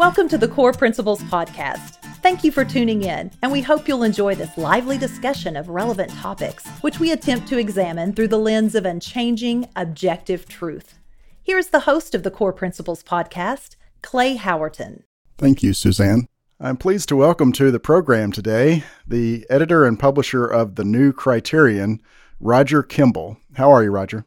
Welcome to the Core Principles Podcast. Thank you for tuning in, and we hope you'll enjoy this lively discussion of relevant topics, which we attempt to examine through the lens of unchanging, objective truth. Here's the host of the Core Principles Podcast, Clay Howerton. Thank you, Suzanne. I'm pleased to welcome to the program today the editor and publisher of The New Criterion, Roger Kimball. How are you, Roger?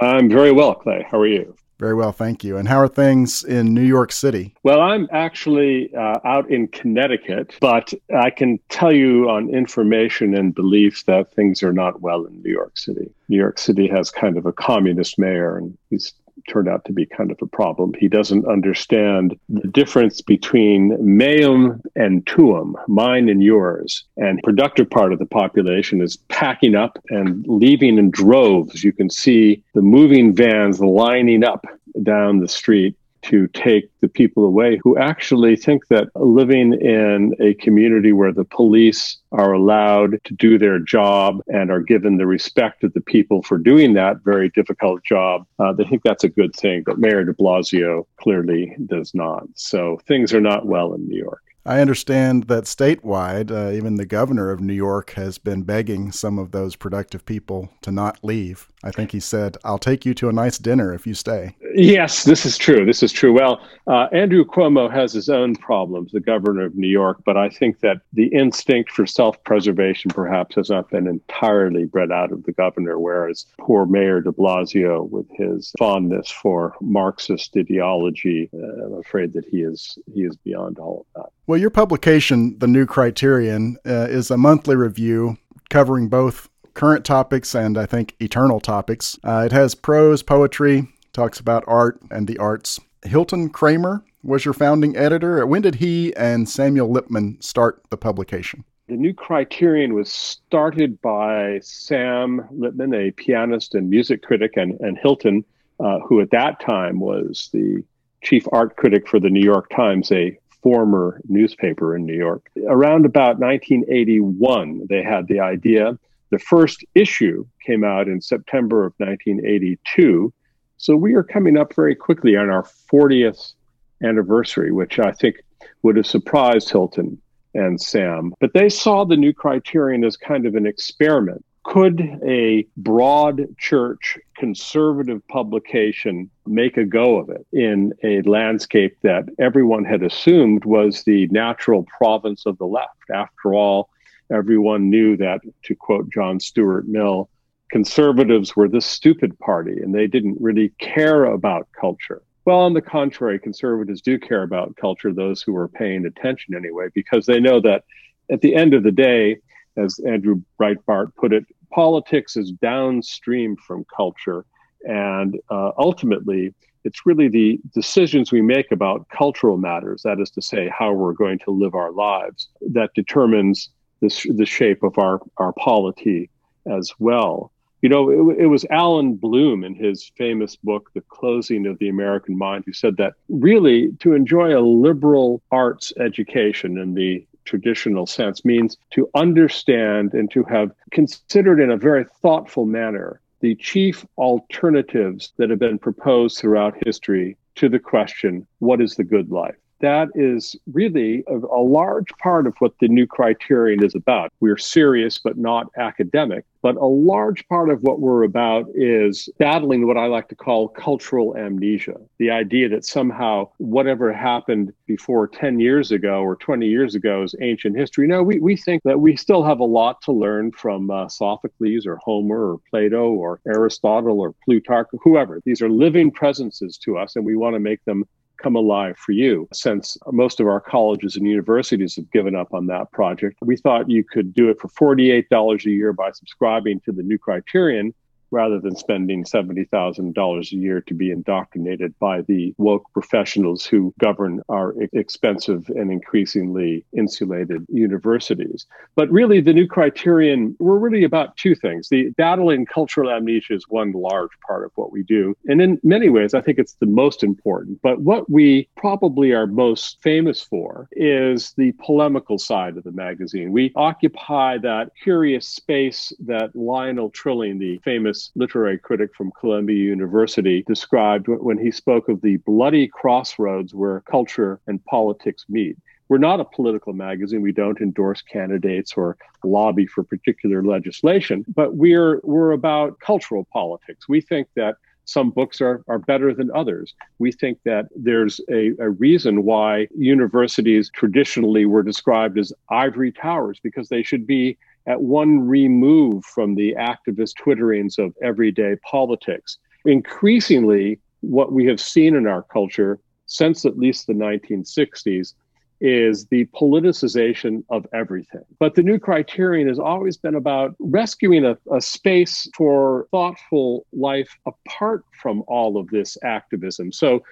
I'm very well, Clay. How are you? Very well, thank you. And how are things in New York City? Well, I'm actually uh, out in Connecticut, but I can tell you on information and beliefs that things are not well in New York City. New York City has kind of a communist mayor, and he's turned out to be kind of a problem. He doesn't understand the difference between meum and tuum, mine and yours. And productive part of the population is packing up and leaving in droves. You can see the moving vans lining up down the street to take the people away who actually think that living in a community where the police are allowed to do their job and are given the respect of the people for doing that very difficult job, uh, they think that's a good thing. But Mayor de Blasio clearly does not. So things are not well in New York. I understand that statewide, uh, even the governor of New York has been begging some of those productive people to not leave. I think he said, I'll take you to a nice dinner if you stay. Yes, this is true. This is true. Well, uh, Andrew Cuomo has his own problems, the governor of New York, but I think that the instinct for self preservation perhaps has not been entirely bred out of the governor, whereas poor Mayor de Blasio, with his fondness for Marxist ideology, uh, I'm afraid that he is, he is beyond all of that. Well, your publication, The New Criterion, uh, is a monthly review covering both current topics and I think eternal topics. Uh, it has prose, poetry, talks about art and the arts. Hilton Kramer was your founding editor. When did he and Samuel Lipman start the publication? The new criterion was started by Sam Lipman, a pianist and music critic, and, and Hilton, uh, who at that time was the chief art critic for the New York Times, a former newspaper in New York. Around about 1981, they had the idea. The first issue came out in September of 1982. So we are coming up very quickly on our 40th anniversary, which I think would have surprised Hilton and Sam. But they saw the new criterion as kind of an experiment. Could a broad church conservative publication make a go of it in a landscape that everyone had assumed was the natural province of the left? After all, everyone knew that, to quote John Stuart Mill, conservatives were the stupid party and they didn't really care about culture. Well, on the contrary, conservatives do care about culture, those who are paying attention anyway, because they know that at the end of the day, as Andrew Breitbart put it, politics is downstream from culture. And uh, ultimately, it's really the decisions we make about cultural matters, that is to say, how we're going to live our lives, that determines the, the shape of our, our polity as well. You know, it, it, was Allan Bloom in his famous book, The Closing of the American Mind, who said that really to enjoy a liberal arts education in the traditional sense means to understand and to have considered in a very thoughtful manner the chief alternatives that have been proposed throughout history to the question, what is the good life? That is really a, a, large part of what the new criterion is about. We're serious, but not academic. But a large part of what we're about is battling what I like to call cultural amnesia. The idea that somehow whatever happened before 10 years ago or 20 years ago is ancient history. No, we, we think that we still have a lot to learn from uh, Sophocles or Homer or Plato or Aristotle or Plutarch, whoever. These are living presences to us, and we want to make them come alive for you. Since most of our colleges and universities have given up on that project, we thought you could do it for $48 a year by subscribing to the new criterion rather than spending $70,000 a year to be indoctrinated by the woke professionals who govern our expensive and increasingly insulated universities. But really, the new criterion, we're really about two things. The battling cultural amnesia is one large part of what we do. And in many ways, I think it's the most important. But what we probably are most famous for is the polemical side of the magazine. We occupy that curious space that Lionel Trilling, the famous literary critic from Columbia University, described when he spoke of the bloody crossroads where culture and politics meet. We're not a political magazine. We don't endorse candidates or lobby for particular legislation, but we're we're about cultural politics. We think that some books are, are better than others. We think that there's a, a reason why universities traditionally were described as ivory towers because they should be at one remove from the activist twitterings of everyday politics. Increasingly, what we have seen in our culture since at least the 1960s is the politicization of everything. But the new criterion has always been about rescuing a, a, space for thoughtful life apart from all of this activism. So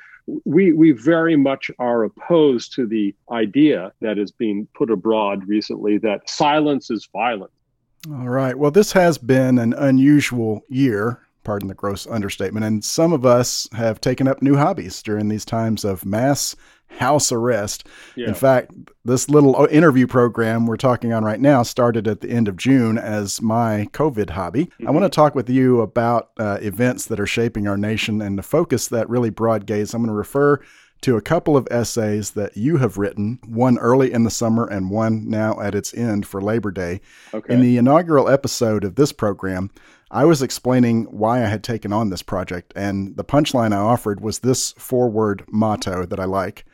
we, we very much are opposed to the idea that is being put abroad recently that silence is violence. All right. Well, this has been an unusual year pardon the gross understatement. And some of us have taken up new hobbies during these times of mass house arrest. Yeah. In fact, this little uh, interview program we're talking on right now started at the end of June as my COVID hobby. Mm-hmm. I want to talk with you about uh, events that are shaping our nation and to focus that really broad gaze. I'm going to refer to a couple of essays that you have written, one early in the summer and one now at its end for Labor Day. Okay. In the inaugural episode of this program, I was explaining why I had taken on this project, and the punchline I offered was this four word motto that I like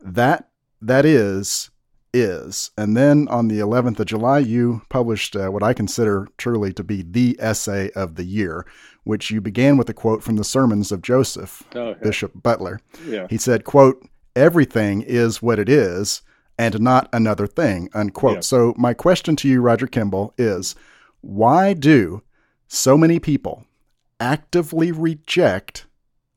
that that is is. And then on the 11th of July, you published uh, what I consider truly to be the essay of the year, which you began with a quote from the sermons of Joseph, oh, okay. Bishop Butler. Yeah. He said, quote, everything is what it is and not another thing, unquote. Yeah. So my question to you, Roger Kimball, is why do so many people actively reject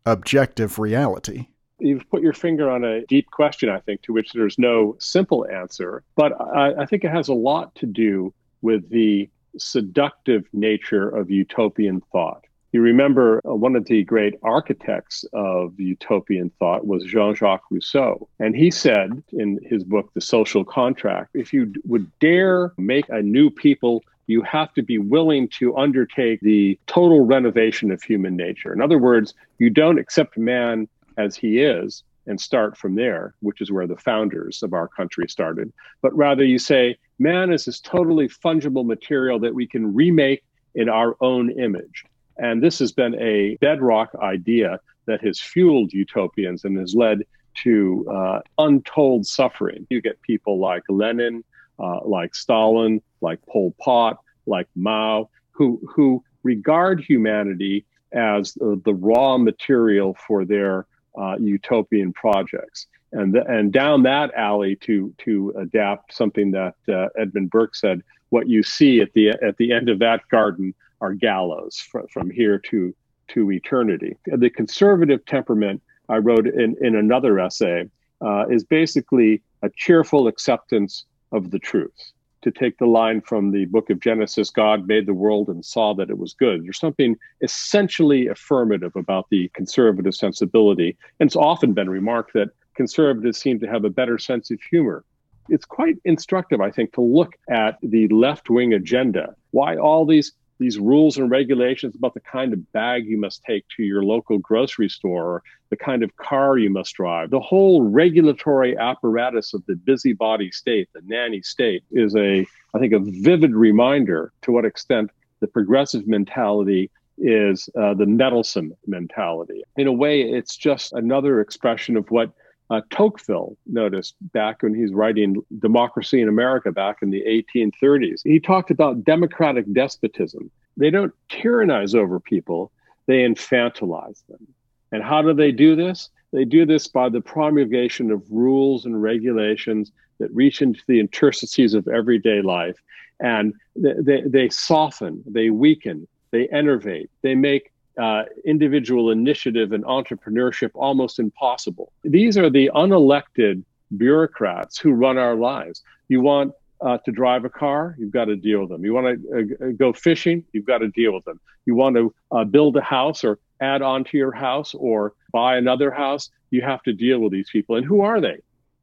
objective reality? You've put your finger on a deep question, I think, to which there's no simple answer. But I, I think it has a lot to do with the seductive nature of utopian thought. You remember uh, one of the great architects of utopian thought was Jean Jacques Rousseau. And he said in his book, The Social Contract, if you would dare make a new people, you have to be willing to undertake the total renovation of human nature. In other words, you don't accept man as he is and start from there, which is where the founders of our country started. But rather, you say, man is this totally fungible material that we can remake in our own image. And this has been a bedrock idea that has fueled utopians and has led to uh, untold suffering. You get people like Lenin, uh, like Stalin, like Pol Pot, like Mao, who, who regard humanity as the, the raw material for their uh, utopian projects. And, the, and down that alley to, to adapt something that uh, Edmund Burke said, what you see at the, at the end of that garden are gallows from, from here to, to eternity. The conservative temperament I wrote in, in another essay uh, is basically a cheerful acceptance of the truth to take the line from the book of Genesis God made the world and saw that it was good. There's something essentially affirmative about the conservative sensibility. And it's often been remarked that conservatives seem to have a better sense of humor. It's quite instructive, I think, to look at the left wing agenda. Why all these these rules and regulations about the kind of bag you must take to your local grocery store, or the kind of car you must drive. The whole regulatory apparatus of the busybody state, the nanny state, is a, I think, a vivid reminder to what extent the progressive mentality is uh, the meddlesome mentality. In a way, it's just another expression of what uh, Tocqueville noticed back when he's writing Democracy in America back in the 1830s. He talked about democratic despotism. They don't tyrannize over people, they infantilize them. And how do they do this? They do this by the promulgation of rules and regulations that reach into the interstices of everyday life. And they, they, they soften, they weaken, they enervate, they make uh, individual initiative and entrepreneurship almost impossible. These are the unelected bureaucrats who run our lives. You want uh, to drive a car, you've got to deal with them. You want to uh, go fishing, you've got to deal with them. You want to uh, build a house or add on to your house or buy another house, you have to deal with these people. And who are they?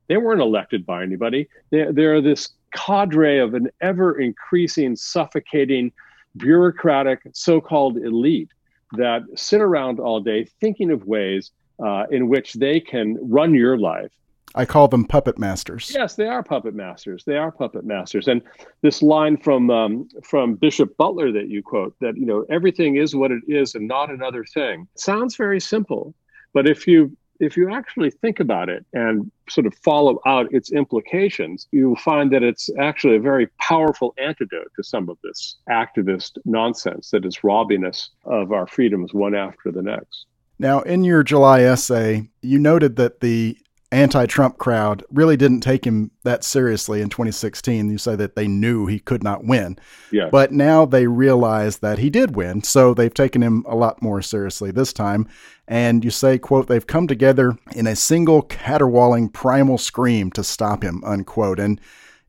They weren't elected by anybody. They're, they're this cadre of an ever increasing, suffocating bureaucratic so called elite that sit around all day thinking of ways uh, in which they can run your life. I call them puppet masters. Yes, they are puppet masters. They are puppet masters. And this line from um, from Bishop Butler that you quote that you know everything is what it is and not another thing sounds very simple, but if you if you actually think about it and sort of follow out its implications, you will find that it's actually a very powerful antidote to some of this activist nonsense that is robbing us of our freedoms one after the next. Now, in your July essay, you noted that the anti Trump crowd really didn't take him that seriously in 2016. You say that they knew he could not win. Yeah. But now they realize that he did win. So they've taken him a lot more seriously this time. And you say, quote, they've come together in a single caterwauling primal scream to stop him, unquote. And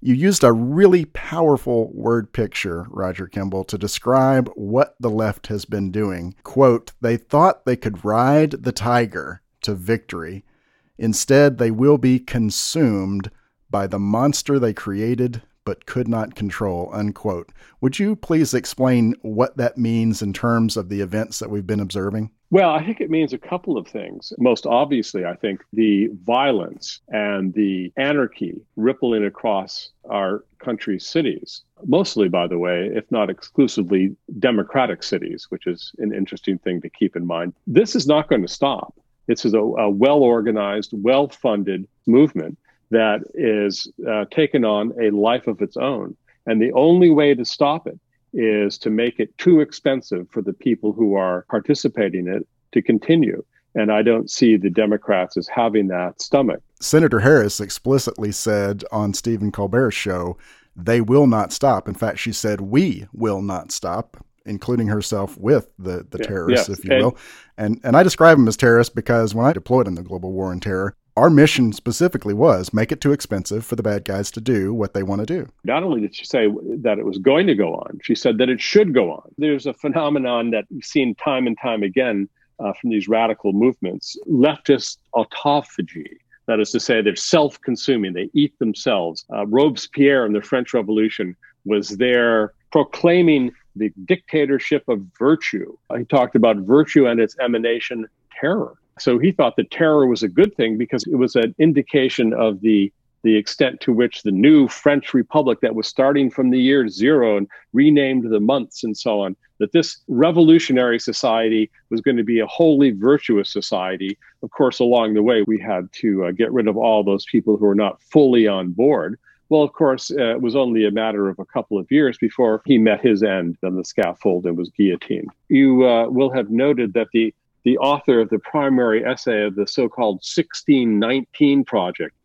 you used a really powerful word picture, Roger Kimball, to describe what the left has been doing. Quote, they thought they could ride the tiger to victory Instead, they will be consumed by the monster they created but could not control. Unquote. Would you please explain what that means in terms of the events that we've been observing? Well, I think it means a couple of things. Most obviously, I think the violence and the anarchy rippling across our country's cities, mostly, by the way, if not exclusively democratic cities, which is an interesting thing to keep in mind. This is not going to stop. This is a, a well organized, well funded movement that is uh, taken on a life of its own. And the only way to stop it is to make it too expensive for the people who are participating in it to continue. And I don't see the Democrats as having that stomach. Senator Harris explicitly said on Stephen Colbert's show, they will not stop. In fact, she said, we will not stop including herself with the, the yeah, terrorists, if you and, will. And and I describe them as terrorists because when I deployed in the global war on terror, our mission specifically was make it too expensive for the bad guys to do what they want to do. Not only did she say that it was going to go on, she said that it should go on. There's a phenomenon that we've seen time and time again uh, from these radical movements leftist autophagy. That is to say, they're self consuming, they eat themselves. Uh, Robespierre in the French Revolution was there proclaiming the dictatorship of virtue. He talked about virtue and its emanation, terror. So he thought that terror was a good thing because it was an indication of the the extent to which the new French Republic that was starting from the year zero and renamed the months and so on, that this revolutionary society was going to be a wholly virtuous society. Of course, along the way, we had to uh, get rid of all those people who were not fully on board. Well, of course, uh, it was only a matter of a couple of years before he met his end on the scaffold and was guillotined. You uh, will have noted that the, the author of the primary essay of the so called 1619 Project,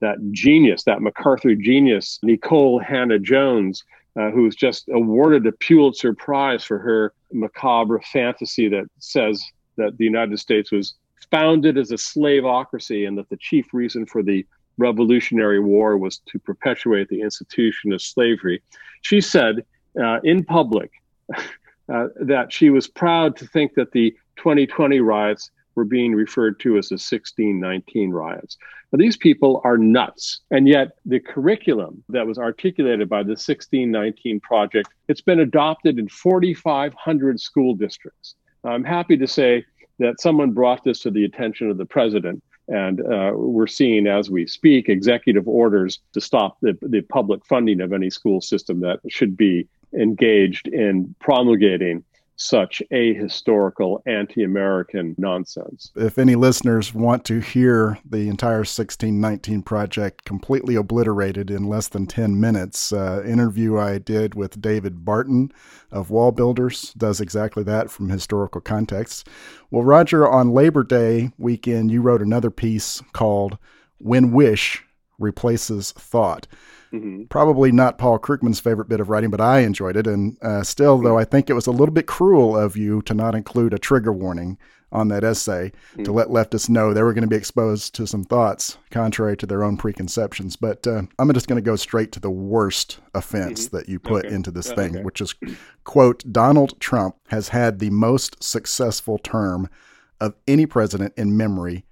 that genius, that MacArthur genius, Nicole Hannah-Jones, uh, who was just awarded a Pulitzer Prize for her macabre fantasy that says that the United States was founded as a slaveocracy and that the chief reason for the Revolutionary War was to perpetuate the institution of slavery. She said uh, in public uh, that she was proud to think that the 2020 riots were being referred to as the 1619 riots. Now, these people are nuts. And yet, the curriculum that was articulated by the 1619 Project, it's been adopted in 4,500 school districts. I'm happy to say that someone brought this to the attention of the president and uh, we're seeing as we speak executive orders to stop the, the public funding of any school system that should be engaged in promulgating such ahistorical anti-American nonsense. If any listeners want to hear the entire 1619 project completely obliterated in less than 10 minutes, uh, interview I did with David Barton of Wall Builders does exactly that from historical context. Well, Roger, on Labor Day weekend, you wrote another piece called When Wish Replaces Thought. Mm-hmm. Probably not Paul Krugman's favorite bit of writing, but I enjoyed it. And uh, still, though, I think it was a little bit cruel of you to not include a trigger warning on that essay mm-hmm. to let leftists know they were going to be exposed to some thoughts contrary to their own preconceptions. But uh, I'm just going to go straight to the worst offense mm-hmm. that you put okay. into this thing, okay. which is, quote, Donald Trump has had the most successful term of any president in memory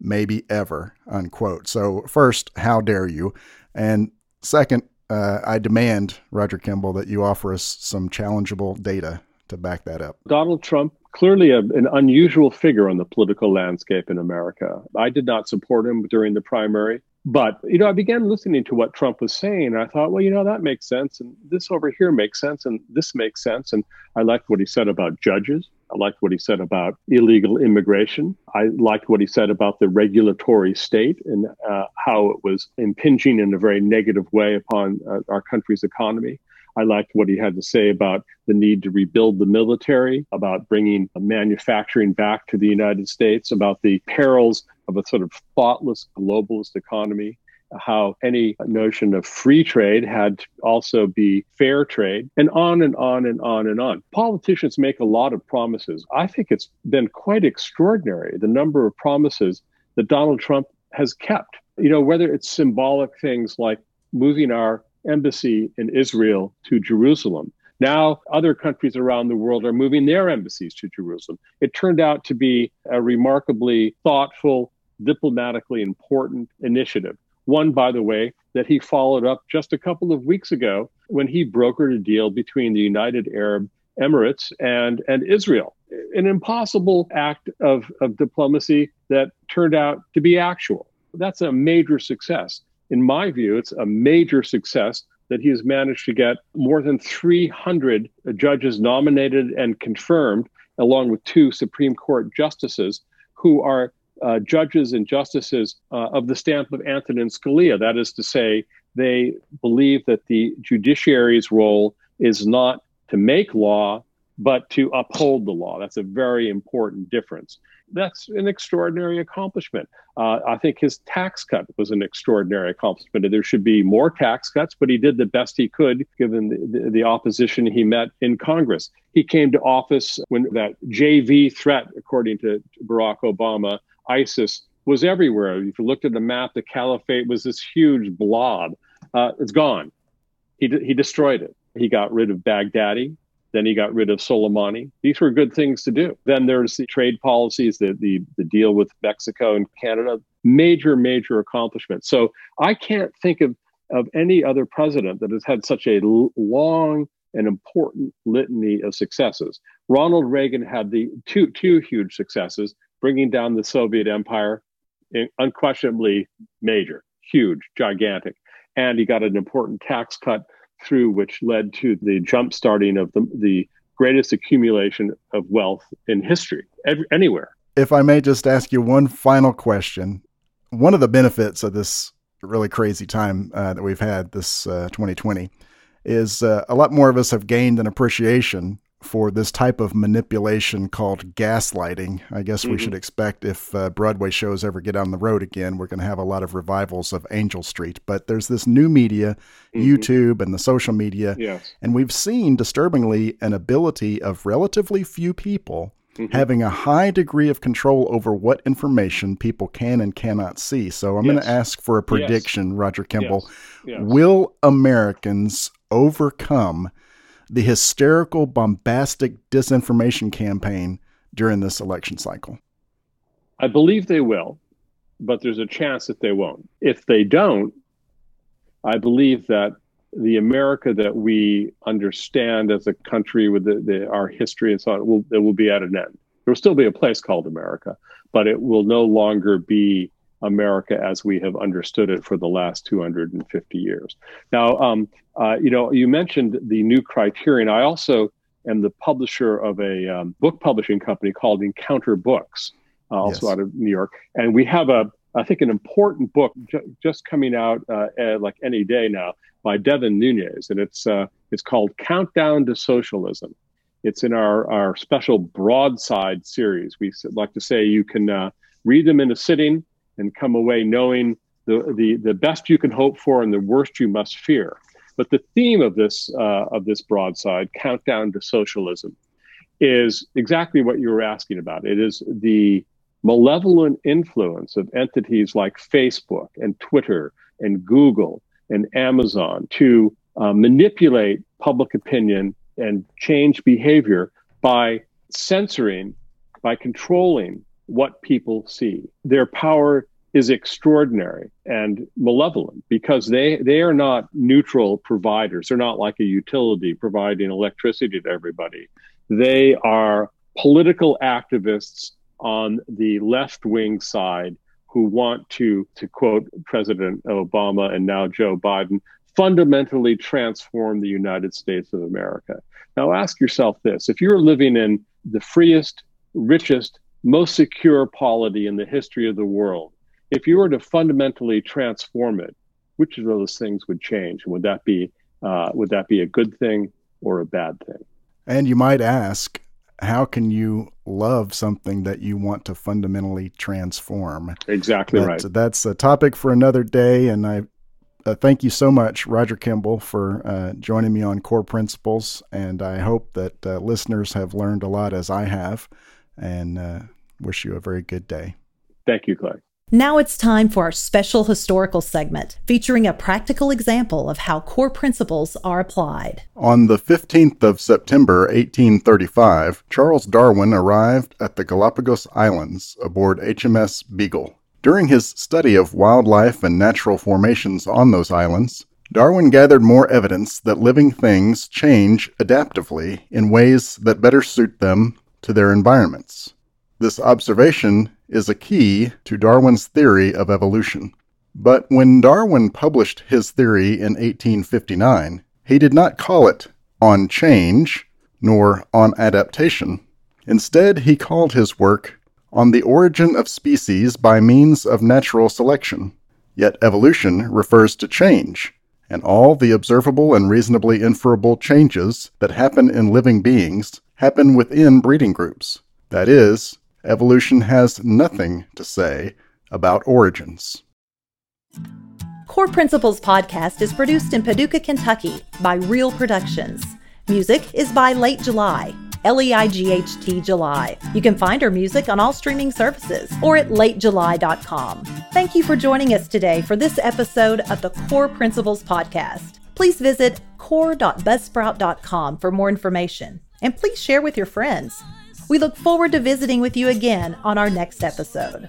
maybe ever, unquote. So, first, how dare you? And Second, uh, I demand, Roger Kimball, that you offer us some challengeable data to back that up. Donald Trump, clearly a, an unusual figure on the political landscape in America. I did not support him during the primary. But, you know, I began listening to what Trump was saying. And I thought, well, you know, that makes sense. And this over here makes sense. And this makes sense. And I liked what he said about judges. I liked what he said about illegal immigration. I liked what he said about the regulatory state and uh, how it was impinging in a very negative way upon uh, our country's economy. I liked what he had to say about the need to rebuild the military, about bringing manufacturing back to the United States, about the perils of a sort of thoughtless globalist economy how any notion of free trade had to also be fair trade, and on and on and on and on. Politicians make a lot of promises. I think it's been quite extraordinary the number of promises that Donald Trump has kept. You know, whether it's symbolic things like moving our embassy in Israel to Jerusalem. Now, other countries around the world are moving their embassies to Jerusalem. It turned out to be a remarkably thoughtful, diplomatically important initiative. One, by the way, that he followed up just a couple of weeks ago when he brokered a deal between the United Arab Emirates and, and Israel. An impossible act of, of diplomacy that turned out to be actual. That's a major success in my view, it's a major success that he has managed to get more than 300 judges nominated and confirmed, along with two Supreme Court justices who are uh, judges and justices uh, of the stamp of Antonin Scalia. That is to say, they believe that the judiciary's role is not to make law, but to uphold the law. That's a very important difference that's an extraordinary accomplishment. Uh, I think his tax cut was an extraordinary accomplishment. There should be more tax cuts, but he did the best he could given the, the, the opposition he met in Congress. He came to office when that JV threat, according to Barack Obama, ISIS was everywhere. If you looked at the map, the caliphate was this huge blob. Uh, it's gone. He, he destroyed it. He got rid of Baghdadi. Then he got rid of Soleimani. These were good things to do. Then there's the trade policies, the, the, the deal with Mexico and Canada. Major, major accomplishment. So I can't think of, of any other president that has had such a l- long and important litany of successes. Ronald Reagan had the two, two huge successes, bringing down the Soviet empire, unquestionably major, huge, gigantic. And he got an important tax cut through, which led to the jump starting of the, the greatest accumulation of wealth in history anywhere. If I may just ask you one final question. One of the benefits of this really crazy time uh, that we've had this uh, 2020 is uh, a lot more of us have gained an appreciation for this type of manipulation called gaslighting. I guess mm-hmm. we should expect if uh, Broadway shows ever get on the road again, we're going to have a lot of revivals of Angel Street. But there's this new media, mm-hmm. YouTube and the social media. Yes. And we've seen disturbingly an ability of relatively few people Mm-hmm. having a high degree of control over what information people can and cannot see. So I'm yes. going to ask for a prediction, yes. Roger Kimball. Will Americans overcome the hysterical, bombastic disinformation campaign during this election cycle? I believe they will, but there's a chance that they won't. If they don't, I believe that the America that we understand as a country with the, the, our history and so on will, it will be at an end. There will still be a place called America, but it will no longer be America as we have understood it for the last 250 years. Now, um, uh, you know, you mentioned the new criterion. I also am the publisher of a um, book publishing company called Encounter Books, uh, also yes. out of New York, and we have a, I think, an important book ju- just coming out uh, like any day now by Devin Nunes. and it's uh, it's called Countdown to Socialism. It's in our our special broadside series. We like to say you can uh, read them in a sitting and come away knowing the, the, the best you can hope for and the worst you must fear. But the theme of this, uh, of this broadside, Countdown to Socialism, is exactly what you were asking about. It is the malevolent influence of entities like Facebook and Twitter and Google and Amazon to uh, manipulate public opinion and change behavior by censoring, by controlling what people see. Their power is extraordinary and malevolent because they they are not neutral providers. They're not like a utility providing electricity to everybody. They are political activists on the left wing side who want to, to quote President Obama and now Joe Biden, fundamentally transform the United States of America. Now, ask yourself this if you're living in the freest, richest, most secure polity in the history of the world, if you were to fundamentally transform it, which of those things would change? Would that be uh, would that be a good thing or a bad thing? And you might ask, how can you love something that you want to fundamentally transform? Exactly but right. That's a topic for another day, and I uh, thank you so much, Roger Kimball, for uh, joining me on Core Principles. And I hope that uh, listeners have learned a lot as I have, and uh, wish you a very good day. Thank you, Clark. Now it's time for our special historical segment featuring a practical example of how core principles are applied. On the 15th of September 1835, Charles Darwin arrived at the Galapagos Islands aboard HMS Beagle. During his study of wildlife and natural formations on those islands, Darwin gathered more evidence that living things change adaptively in ways that better suit them to their environments. This observation is a key to Darwin's theory of evolution. But when Darwin published his theory in 1859, he did not call it on change nor on adaptation. Instead, he called his work on the origin of species by means of natural selection. Yet evolution refers to change, and all the observable and reasonably inferable changes that happen in living beings happen within breeding groups. That is, evolution has nothing to say about origins. Core Principles podcast is produced in Paducah, Kentucky by Real Productions. Music is by Late July, L E I G H T July. You can find our music on all streaming services or at latejuly.com. Thank you for joining us today for this episode of the Core Principles podcast. Please visit core.buzzsprout.com for more information and please share with your friends. We look forward to visiting with you again on our next episode.